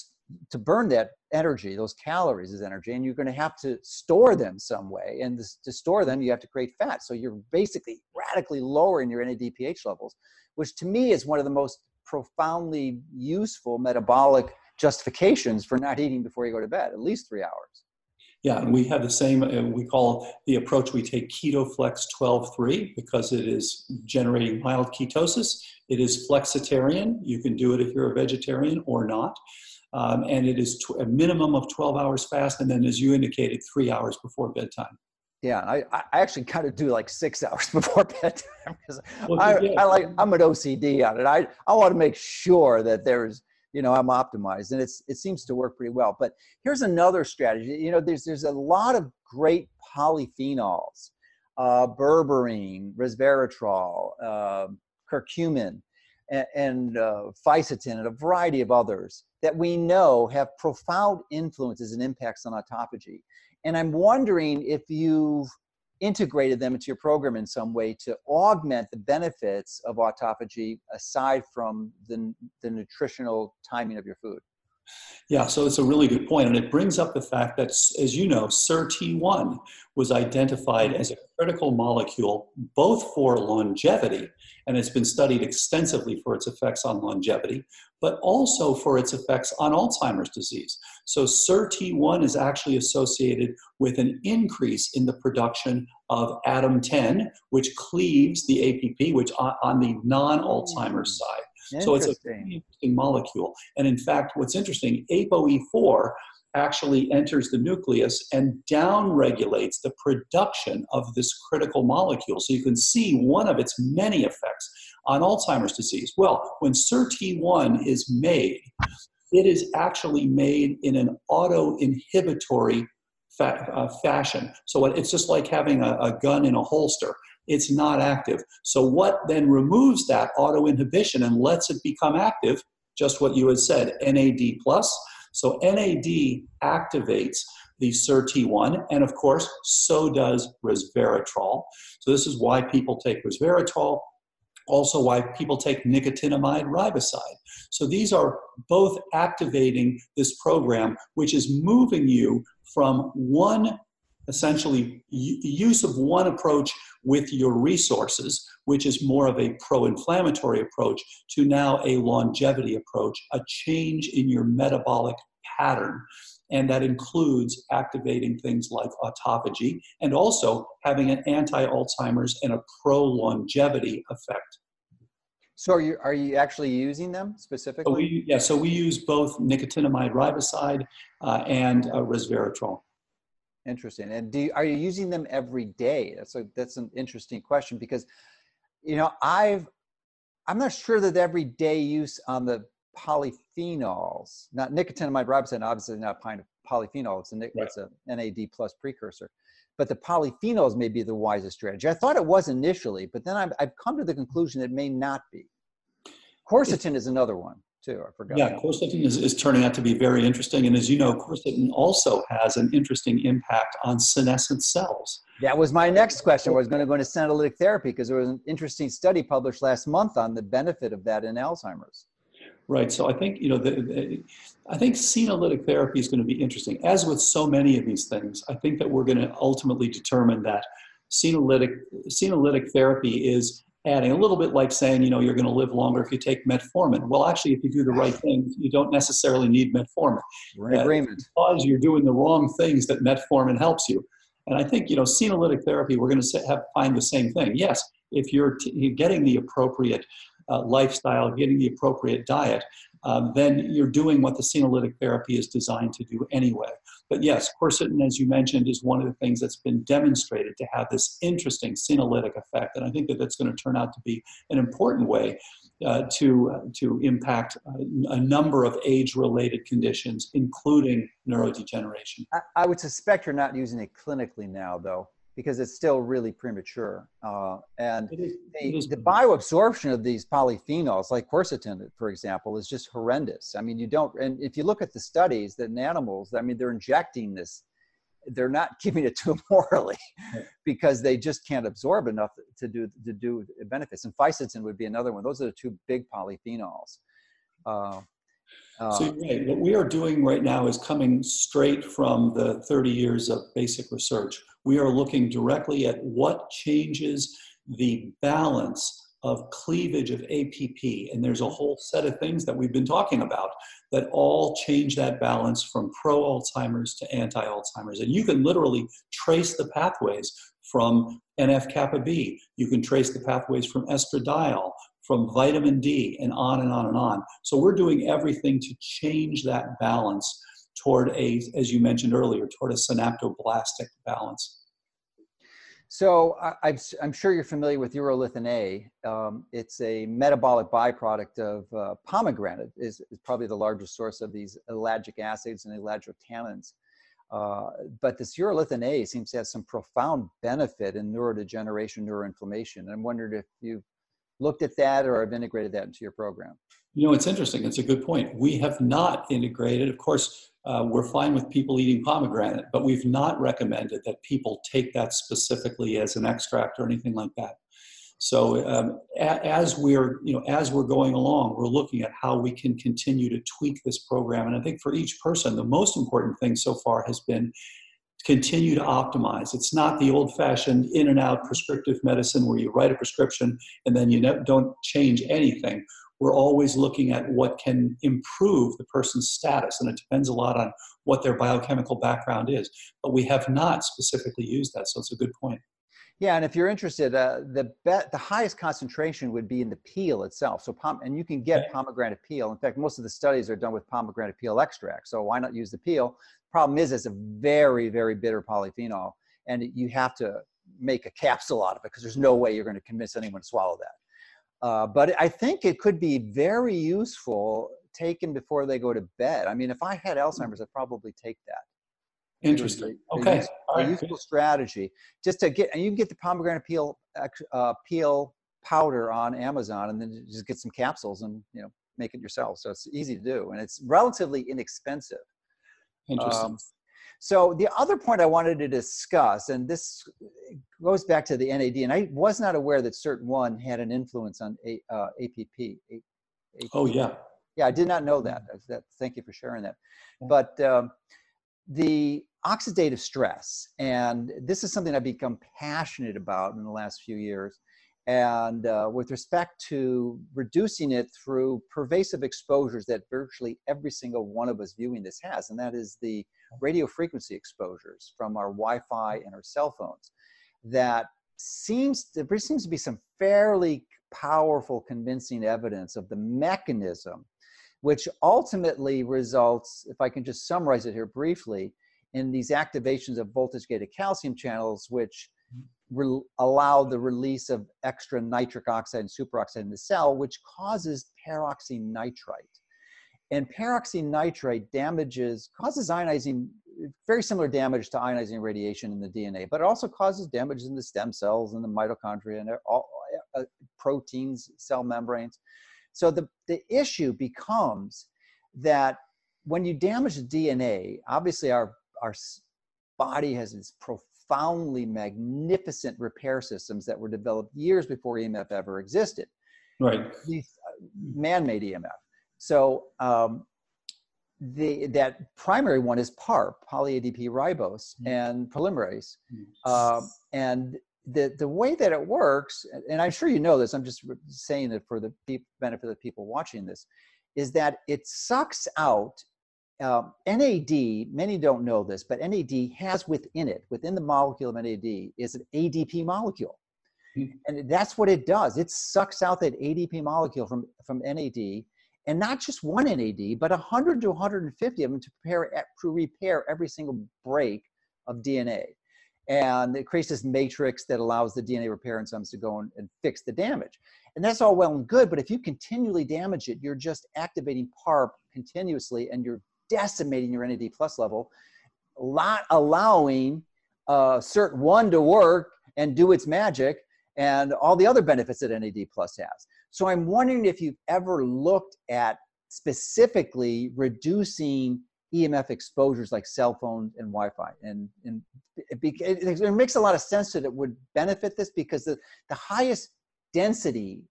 to burn that energy, those calories as energy, and you're going to have to store them some way. And to store them, you have to create fat. So you're basically radically lowering your NADPH levels, which to me is one of the most profoundly useful metabolic justifications for not eating before you go to bed, at least three hours. Yeah, and we have the same, uh, we call the approach we take KetoFlex 12-3 because it is generating mild ketosis. It is flexitarian. You can do it if you're a vegetarian or not. Um, and it is tw- a minimum of 12 hours fast, and then as you indicated, three hours before bedtime. Yeah, I, I actually kind of do like six hours before bedtime because well, I, I like I'm an OCD on it. I, I want to make sure that there's you know i'm optimized and it's it seems to work pretty well. But here's another strategy you know there's there's a lot of great polyphenols uh, berberine resveratrol uh, curcumin and, and uh, fisetin and a variety of others that we know have profound influences and impacts on autophagy. And i'm wondering if you've integrated them into your program in some way to augment the benefits of autophagy aside from the, the nutritional timing of your food? Yeah, so it's a really good point, and it brings up the fact that, as you know, SIRT1 was identified as a critical molecule both for longevity, and it's been studied extensively for its effects on longevity, but also for its effects on Alzheimer's disease. So SIRT1 is actually associated with an increase in the production of ADAM10, which cleaves the APP, which on, on the non-Alzheimer's mm. side. So it's a very interesting molecule. And in fact, what's interesting, ApoE4 actually enters the nucleus and downregulates the production of this critical molecule. So you can see one of its many effects on Alzheimer's disease. Well, when SIRT1 is made, it is actually made in an auto-inhibitory fa- uh, fashion. So it's just like having a, a gun in a holster it's not active. So, what then removes that auto inhibition and lets it become active? Just what you had said, NAD plus. So, NAD activates the SIRT1, and of course, so does resveratrol. So, this is why people take resveratrol, also why people take nicotinamide riboside. So, these are both activating this program, which is moving you from one essentially the use of one approach with your resources, which is more of a pro inflammatory approach, to now a longevity approach, a change in your metabolic pattern. And that includes activating things like autophagy and also having an anti Alzheimer's and a pro longevity effect. So are you, are you actually using them specifically? So we, yeah, so we use both nicotinamide riboside uh, and uh, resveratrol. Interesting. And do you, are you using them every day? That's a, that's an interesting question because, you know, I've I'm not sure that everyday use on the polyphenols, not nicotinamide riboside, obviously not polyphenol. It's a right. it's a NAD plus precursor, but the polyphenols may be the wisest strategy. I thought it was initially, but then I've, I've come to the conclusion it may not be. Quercetin is another one too. I forgot. Yeah, quercetin is, is turning out to be very interesting. And as you know, quercetin also has an interesting impact on senescent cells. That was my next question. I was going to go into senolytic therapy because there was an interesting study published last month on the benefit of that in Alzheimer's. Right. So I think you know, the, the, I think senolytic therapy is going to be interesting. As with so many of these things, I think that we're going to ultimately determine that senolytic senolytic therapy is adding a little bit like saying, you know, you're going to live longer if you take metformin. Well, actually, if you do the right thing, you don't necessarily need metformin. We're in agreement. Because you're doing the wrong things that metformin helps you. And I think, you know, senolytic therapy, we're going to have, find the same thing. Yes, if you're, t- you're getting the appropriate uh, lifestyle, getting the appropriate diet, um, then you're doing what the senolytic therapy is designed to do anyway. But yes, quercetin, as you mentioned, is one of the things that's been demonstrated to have this interesting senolytic effect. And I think that that's going to turn out to be an important way uh, to, uh, to impact uh, a number of age related conditions, including neurodegeneration. I, I, would suspect you're not using it clinically now, though because it's still really premature. Uh, and the, the bioabsorption of these polyphenols, like quercetin, for example, is just horrendous. I mean, you don't, and if you look at the studies that in animals, I mean, they're injecting this, they're not giving it to them orally because they just can't absorb enough to do, to do benefits. And fisetin would be another one. Those are the two big polyphenols. Uh, uh, so right. What we are doing right now is coming straight from the 30 years of basic research. We are looking directly at what changes the balance of cleavage of APP. And there's a whole set of things that we've been talking about that all change that balance from pro Alzheimer's to anti Alzheimer's. And you can literally trace the pathways from NF kappa B. You can trace the pathways from estradiol, from vitamin D, and on and on and on. So we're doing everything to change that balance toward a, as you mentioned earlier, toward a synaptoblastic balance. So I, am sure you're familiar with urolithin A. Um, it's a metabolic byproduct of uh, pomegranate. Is, is probably the largest source of these ellagic acids and ellagic tannins. Uh, but this urolithin A seems to have some profound benefit in neurodegeneration, neuroinflammation. I'm wondering if you've looked at that or have integrated that into your program? You know, it's interesting. It's a good point. We have not integrated, of course, uh, we're fine with people eating pomegranate, but we've not recommended that people take that specifically as an extract or anything like that. So um, a- as we're, you know, as we're going along, we're looking at how we can continue to tweak this program. And I think for each person, the most important thing so far has been continue to optimize. It's not the old fashioned in and out prescriptive medicine where you write a prescription and then you don't change anything. We're always looking at what can improve the person's status, and it depends a lot on what their biochemical background is. But we have not specifically used that, so it's a good point. Yeah, and if you're interested, uh, the bet, the highest concentration would be in the peel itself. So, pom- and you can get pomegranate peel. In fact, most of the studies are done with pomegranate peel extract. So, why not use the peel? Problem is, it's a very, very bitter polyphenol, and you have to make a capsule out of it because there's no way you're going to convince anyone to swallow that. Uh, but I think it could be very useful taken before they go to bed. I mean, if I had Alzheimer's, I'd probably take that. Interesting. A, okay. A useful, a useful strategy just to get, and you can get the pomegranate peel uh, peel powder on Amazon, and then just get some capsules and you know make it yourself. So it's easy to do, and it's relatively inexpensive. Interesting. Um, so the other point I wanted to discuss, and this goes back to the NAD, and I was not aware that SIRT1 had an influence on A, uh, APP. APP. Oh yeah. Yeah, I did not know that. that. Thank you for sharing that. But um, the oxidative stress, and this is something I've become passionate about in the last few years. And uh, with respect to reducing it through pervasive exposures that virtually every single one of us viewing this has, and that is the radio frequency exposures from our Wi Fi and our cell phones, that seems, there seems to be some fairly powerful, convincing evidence of the mechanism, which ultimately results, if I can just summarize it here briefly, in these activations of voltage gated calcium channels, which re- allow the release of extra nitric oxide and superoxide in the cell, which causes peroxynitrite. And peroxynitrite damages, causes ionizing, very similar damage to ionizing radiation in the DNA, but it also causes damage in the stem cells and the mitochondria and all, uh, proteins, cell membranes. So the, the issue becomes that when you damage the DNA, obviously our, our body has this profoundly magnificent repair systems that were developed years before EMF ever existed. Right. These uh, man-made EMF. So um, the that primary one is PARP, poly-ADP ribose, mm-hmm. and polymerase, mm-hmm. and the the way that it works, and I'm sure you know this. I'm just saying it for the benefit of the people watching this, is that it sucks out uh, NAD, many don't know this, but NAD has within it, within the molecule of NAD, is an ADP molecule. Mm-hmm. And that's what it does. It sucks out that ADP molecule from, from NAD, and not just one NAD, but 100 to 150 of them to, prepare, to repair every single break of DNA. And it creates this matrix that allows the DNA repair enzymes to go and, and fix the damage. And that's all well and good, but if you continually damage it, you're just activating PARP continuously and you're decimating your NAD plus level, not allowing uh, SIRT1 to work and do its magic and all the other benefits that NAD plus has. So I'm wondering if you've ever looked at specifically reducing EMF exposures like cell phones and Wi-Fi, and, and it, it, it, makes a lot of sense that it would benefit this because the, the highest density,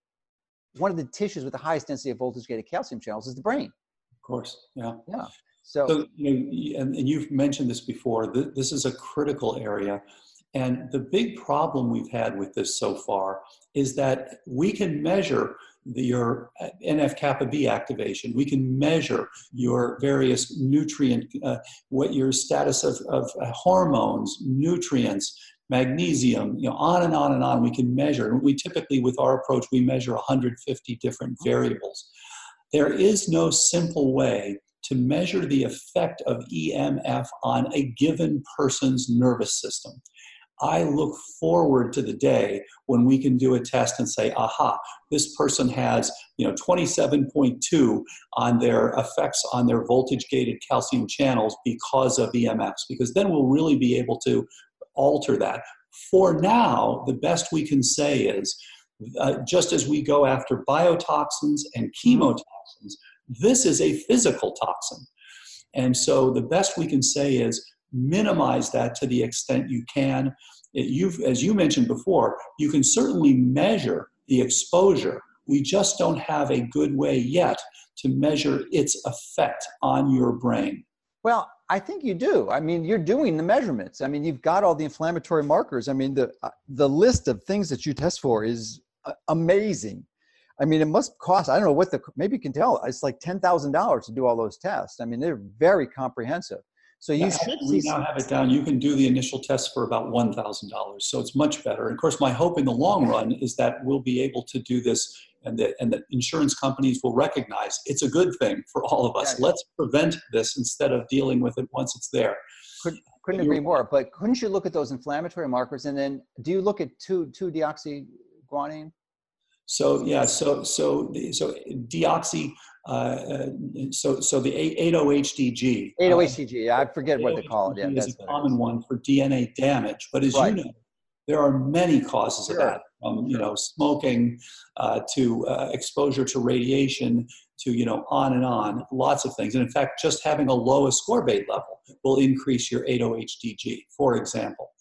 one of the tissues with the highest density of voltage-gated calcium channels is the brain. Of course, yeah. Yeah. So, so you know, and, and, you've mentioned this before, th- this is a critical area. And the big problem we've had with this so far is that we can measure the, your NF kappa B activation. We can measure your various nutrient, uh, what your status of, of hormones, nutrients, magnesium, you know, on and on and on. We can measure. And we typically, with our approach, we measure 150 different variables. There is no simple way to measure the effect of EMF on a given person's nervous system. I look forward to the day when we can do a test and say, aha, this person has, you know, 27.2 on their effects on their voltage gated calcium channels because of EMFs, because then we'll really be able to alter that. For now, the best we can say is uh, just as we go after biotoxins and chemotoxins, this is a physical toxin. And so the best we can say is minimize that to the extent you can. You've, as you mentioned before, you can certainly measure the exposure. We just don't have a good way yet to measure its effect on your brain. Well, I think you do. I mean, you're doing the measurements. I mean, you've got all the inflammatory markers. I mean, the uh, the list of things that you test for is uh, amazing. I mean, it must cost, I don't know what the, maybe you can tell, it's like $10,000 to do all those tests. I mean, they're very comprehensive. So you yeah, should we now have it down. You can do the initial test for about one thousand dollars, so it's much better. And of course, my hope in the long run is that we'll be able to do this, and that and that insurance companies will recognize it's a good thing for all of us. Yeah, Let's prevent this instead of dealing with it once it's there. Could, couldn't agree more. But couldn't you look at those inflammatory markers, and then do you look at two two deoxyguanine? So yeah, so so so deoxy. Uh, uh so so the 8-OHdG. 8-OHdG. Uh, I forget what they call it. Yeah, that's a common one for DNA damage. But as right. you know, there are many causes sure. of that. From you know smoking uh, to uh, exposure to radiation to you know on and on. Lots of things. And in fact, just having a low ascorbate level will increase your 8-OHdG, for example.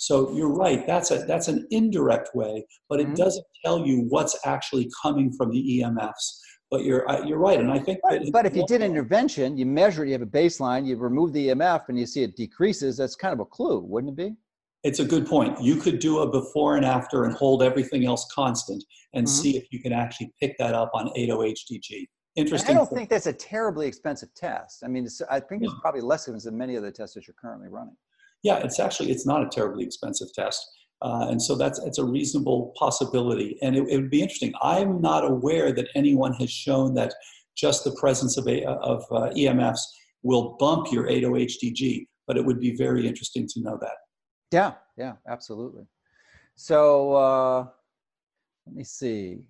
So you're right. That's a that's an indirect way, but it mm-hmm. doesn't tell you what's actually coming from the EMFs. But you're you're right, and I think. But, but if you did an intervention, you measure it, you have a baseline, you remove the EMF, and you see it decreases. That's kind of a clue, wouldn't it be? It's a good point. You could do a before and after and hold everything else constant and mm-hmm. see if you can actually pick that up on 8-OHdG. Interesting. And I don't think that's a terribly expensive test. I mean, I think it's probably less expensive than many of the tests that you're currently running. Yeah, it's actually it's not a terribly expensive test. Uh, and so that's it's a reasonable possibility. And it, it, would be interesting. I'm not aware that anyone has shown that just the presence of, a, of uh, EMFs will bump your 8-OHdG, but it would be very interesting to know that. Yeah, yeah, absolutely. So uh, let me see.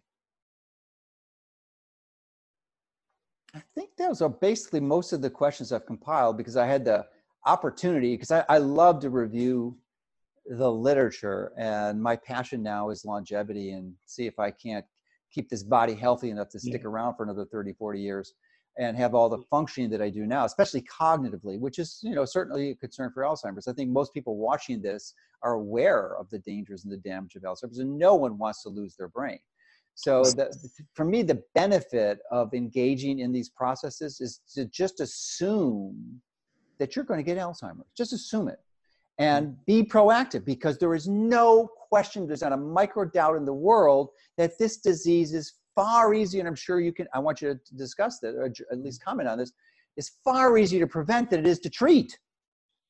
I think those are basically most of the questions I've compiled because I had the opportunity, because I, I love to review the literature and my passion now is longevity and see if i can't keep this body healthy enough to stick yeah. around for another 30 40 years and have all the functioning that i do now especially cognitively which is you know certainly a concern for alzheimer's. I think most people watching this are aware of the dangers and the damage of alzheimer's and no one wants to lose their brain. So the, for me the benefit of engaging in these processes is to just assume that you're going to get alzheimer's just assume it and mm-hmm. be proactive because there is no question, there's not a micro doubt in the world that this disease is far easier, and I'm sure you can, I want you to discuss that, or at least mm-hmm. comment on this, is far easier to prevent than it is to treat.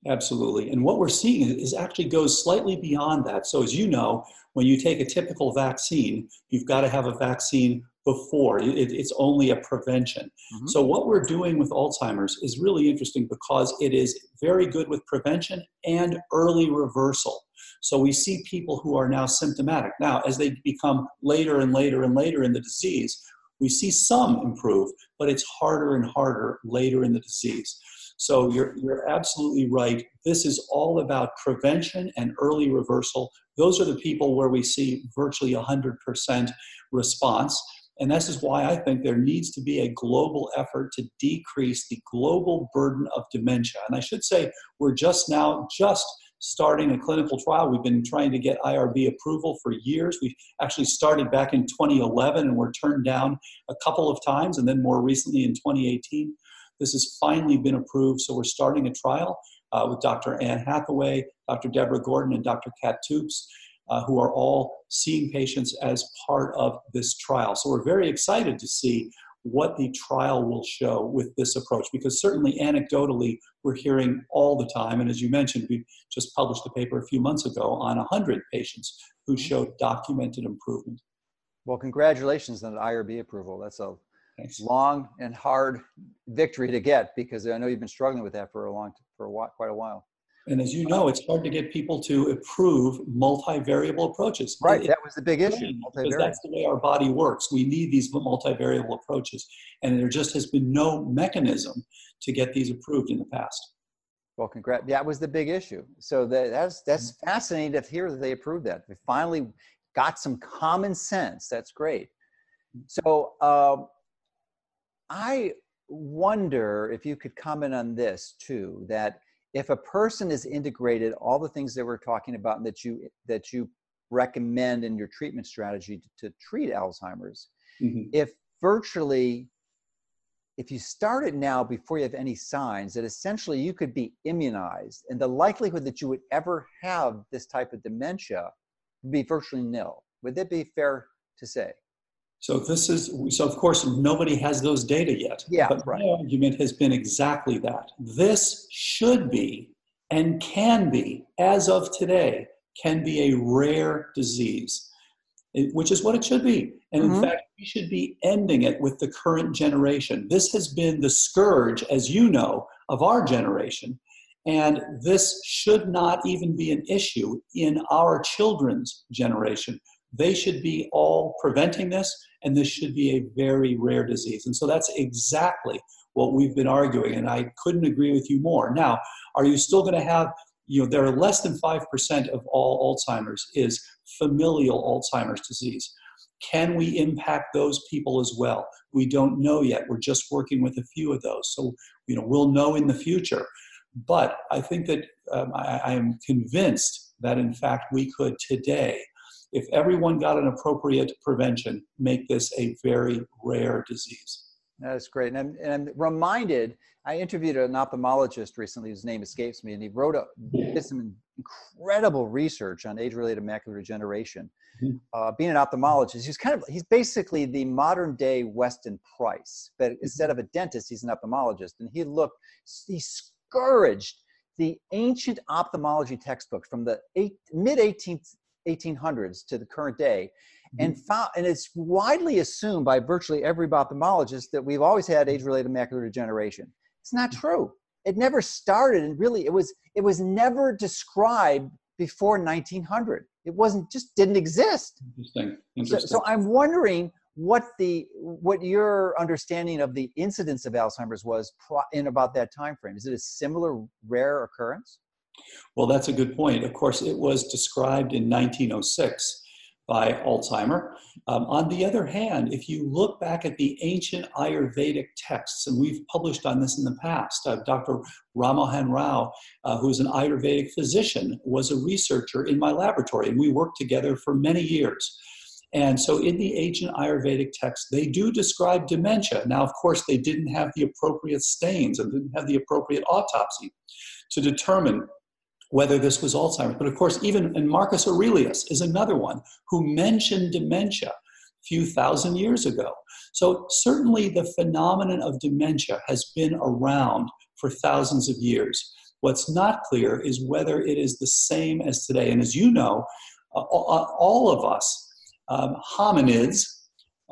Absolutely. And what we're seeing is actually goes slightly beyond that. So, as you know, when you take a typical vaccine, you've got to have a vaccine before. It, it's only a prevention. Mm-hmm. So, what we're doing with Alzheimer's is really interesting because it is very good with prevention and early reversal. So, we see people who are now symptomatic. Now, as they become later and later and later in the disease, we see some improve, but it's harder and harder later in the disease. So you're, you're absolutely right. This is all about prevention and early reversal. Those are the people where we see virtually 100% response. And this is why I think there needs to be a global effort to decrease the global burden of dementia. And I should say, we're just now just starting a clinical trial. We've been trying to get IRB approval for years. We actually started back in 2011 and were turned down a couple of times, and then more recently in 2018. This has finally been approved, so we're starting a trial uh, with Dr. Ann Hathaway, Dr. Deborah Gordon, and Dr. Kat Toups uh, who are all seeing patients as part of this trial. So we're very excited to see what the trial will show with this approach because certainly anecdotally we're hearing all the time and as you mentioned we just published a paper a few months ago on 100 patients who mm-hmm. showed documented improvement well congratulations on the irb approval that's a Thanks. long and hard victory to get because i know you've been struggling with that for a long for a while, quite a while and as you know, it's hard to get people to approve multivariable approaches. Right, that was the big issue. Because that's the way our body works. We need these multivariable approaches. And there just has been no mechanism to get these approved in the past. Well, congrats. That was the big issue. So that, that's, that's mm-hmm. fascinating to hear that they approved that. They finally got some common sense. That's great. So um, I wonder if you could comment on this too, that if a person is integrated all the things that we're talking about and that you that you recommend in your treatment strategy to, to treat alzheimer's mm-hmm. if virtually if you start it now before you have any signs that essentially you could be immunized and the likelihood that you would ever have this type of dementia would be virtually nil would that be fair to say so this is so of course nobody has those data yet. Yeah, but right. my argument has been exactly that. This should be and can be, as of today, can be a rare disease, which is what it should be. And mm-hmm. in fact, we should be ending it with the current generation. This has been the scourge, as you know, of our generation. And this should not even be an issue in our children's generation. They should be all preventing this and this should be a very rare disease. And so that's exactly what we've been arguing, and I couldn't agree with you more. Now, are you still going to have, you know, there are less than 5% of all Alzheimer's is familial Alzheimer's disease. Can we impact those people as well? We don't know yet. We're just working with a few of those. So, you know, we'll know in the future. But I think that um, I, I am convinced that, in fact, we could today if everyone got an appropriate prevention, make this a very rare disease. That's great. And I'm, and I'm reminded, I interviewed an ophthalmologist recently whose name escapes me, and he wrote a, did some incredible research on age-related macular degeneration. Mm-hmm. Uh, being an ophthalmologist, he's kind of, he's basically the modern day Weston Price, but mm-hmm. instead of a dentist, he's an ophthalmologist. And he looked, he scourged the ancient ophthalmology textbooks from the eight, mid 18th 1800s to the current day. And mm-hmm. found and it's widely assumed by virtually every ophthalmologist that we've always had age-related macular degeneration. It's not mm-hmm. true. It never started and really it was it was never described before 1900 it wasn't just didn't exist. Interesting, interesting. So, so i'm wondering what the what your understanding of the incidence of alzheimer's was in about that time frame is it a similar rare occurrence well, that's a good point. Of course, it was described in 1906 by Alzheimer. Um, on the other hand, if you look back at the ancient Ayurvedic texts, and we've published on this in the past, uh, Dr. Rammohan Rao, uh, who's an Ayurvedic physician, was a researcher in my laboratory, and we worked together for many years. And so in the ancient Ayurvedic texts, they do describe dementia. Now, of course, they didn't have the appropriate stains and didn't have the appropriate autopsy to determine whether this was Alzheimer's. But of course, even and Marcus Aurelius is another one who mentioned dementia a few thousand years ago. So certainly the phenomenon of dementia has been around for thousands of years. What's not clear is whether it is the same as today. And as you know, all of us, um, hominids,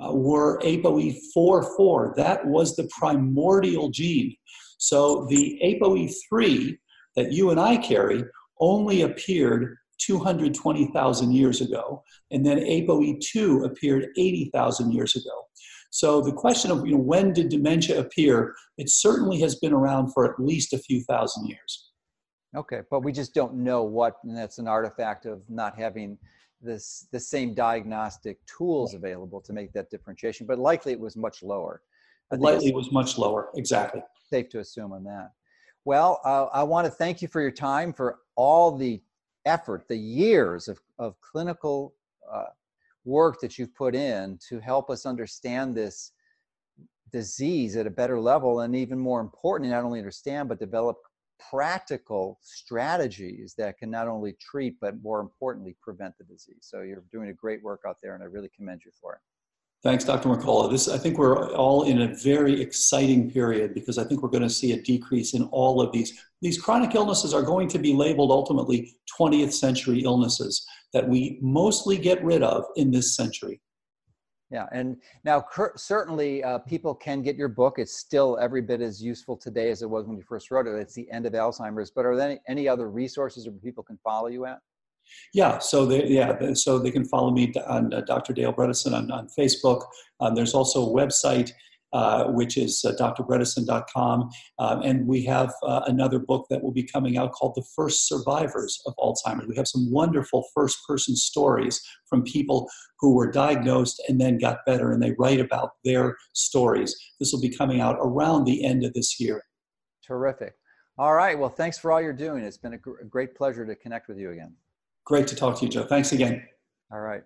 uh, were ApoE44. That was the primordial gene. So the ApoE3 that you and I carry only appeared 220,000 years ago, and then ApoE2 appeared 80,000 years ago. So the question of you know, when did dementia appear, it certainly has been around for at least a few thousand years. Okay, but we just don't know what, and that's an artifact of not having this the same diagnostic tools available to make that differentiation. But likely it was much lower. Likely it was much lower, exactly. Safe to assume on that. Well, uh, I want to thank you for your time, for all the effort, the years of, of clinical uh, work that you've put in to help us understand this disease at a better level, and even more importantly, not only understand, but develop practical strategies that can not only treat, but more importantly, prevent the disease. So you're doing a great work out there, and I really commend you for it. Thanks, Dr. Mercola. This, I think we're all in a very exciting period because I think we're going to see a decrease in all of these. These chronic illnesses are going to be labeled ultimately 20th century illnesses that we mostly get rid of in this century. Yeah, and now certainly uh, people can get your book. It's still every bit as useful today as it was when you first wrote it. It's the end of Alzheimer's. But are there any, any other resources where people can follow you at? Yeah, so they, yeah, so they can follow me on uh, Dr. Dale Bredesen on, on Facebook. Um, there's also a website uh, which is uh, drbredesen.com, um, and we have uh, another book that will be coming out called "The First Survivors of Alzheimer's." We have some wonderful first-person stories from people who were diagnosed and then got better, and they write about their stories. This will be coming out around the end of this year. Terrific. All right. Well, thanks for all you're doing. It's been a, gr- a great pleasure to connect with you again. Great to talk to you, Joe. Thanks again. All right.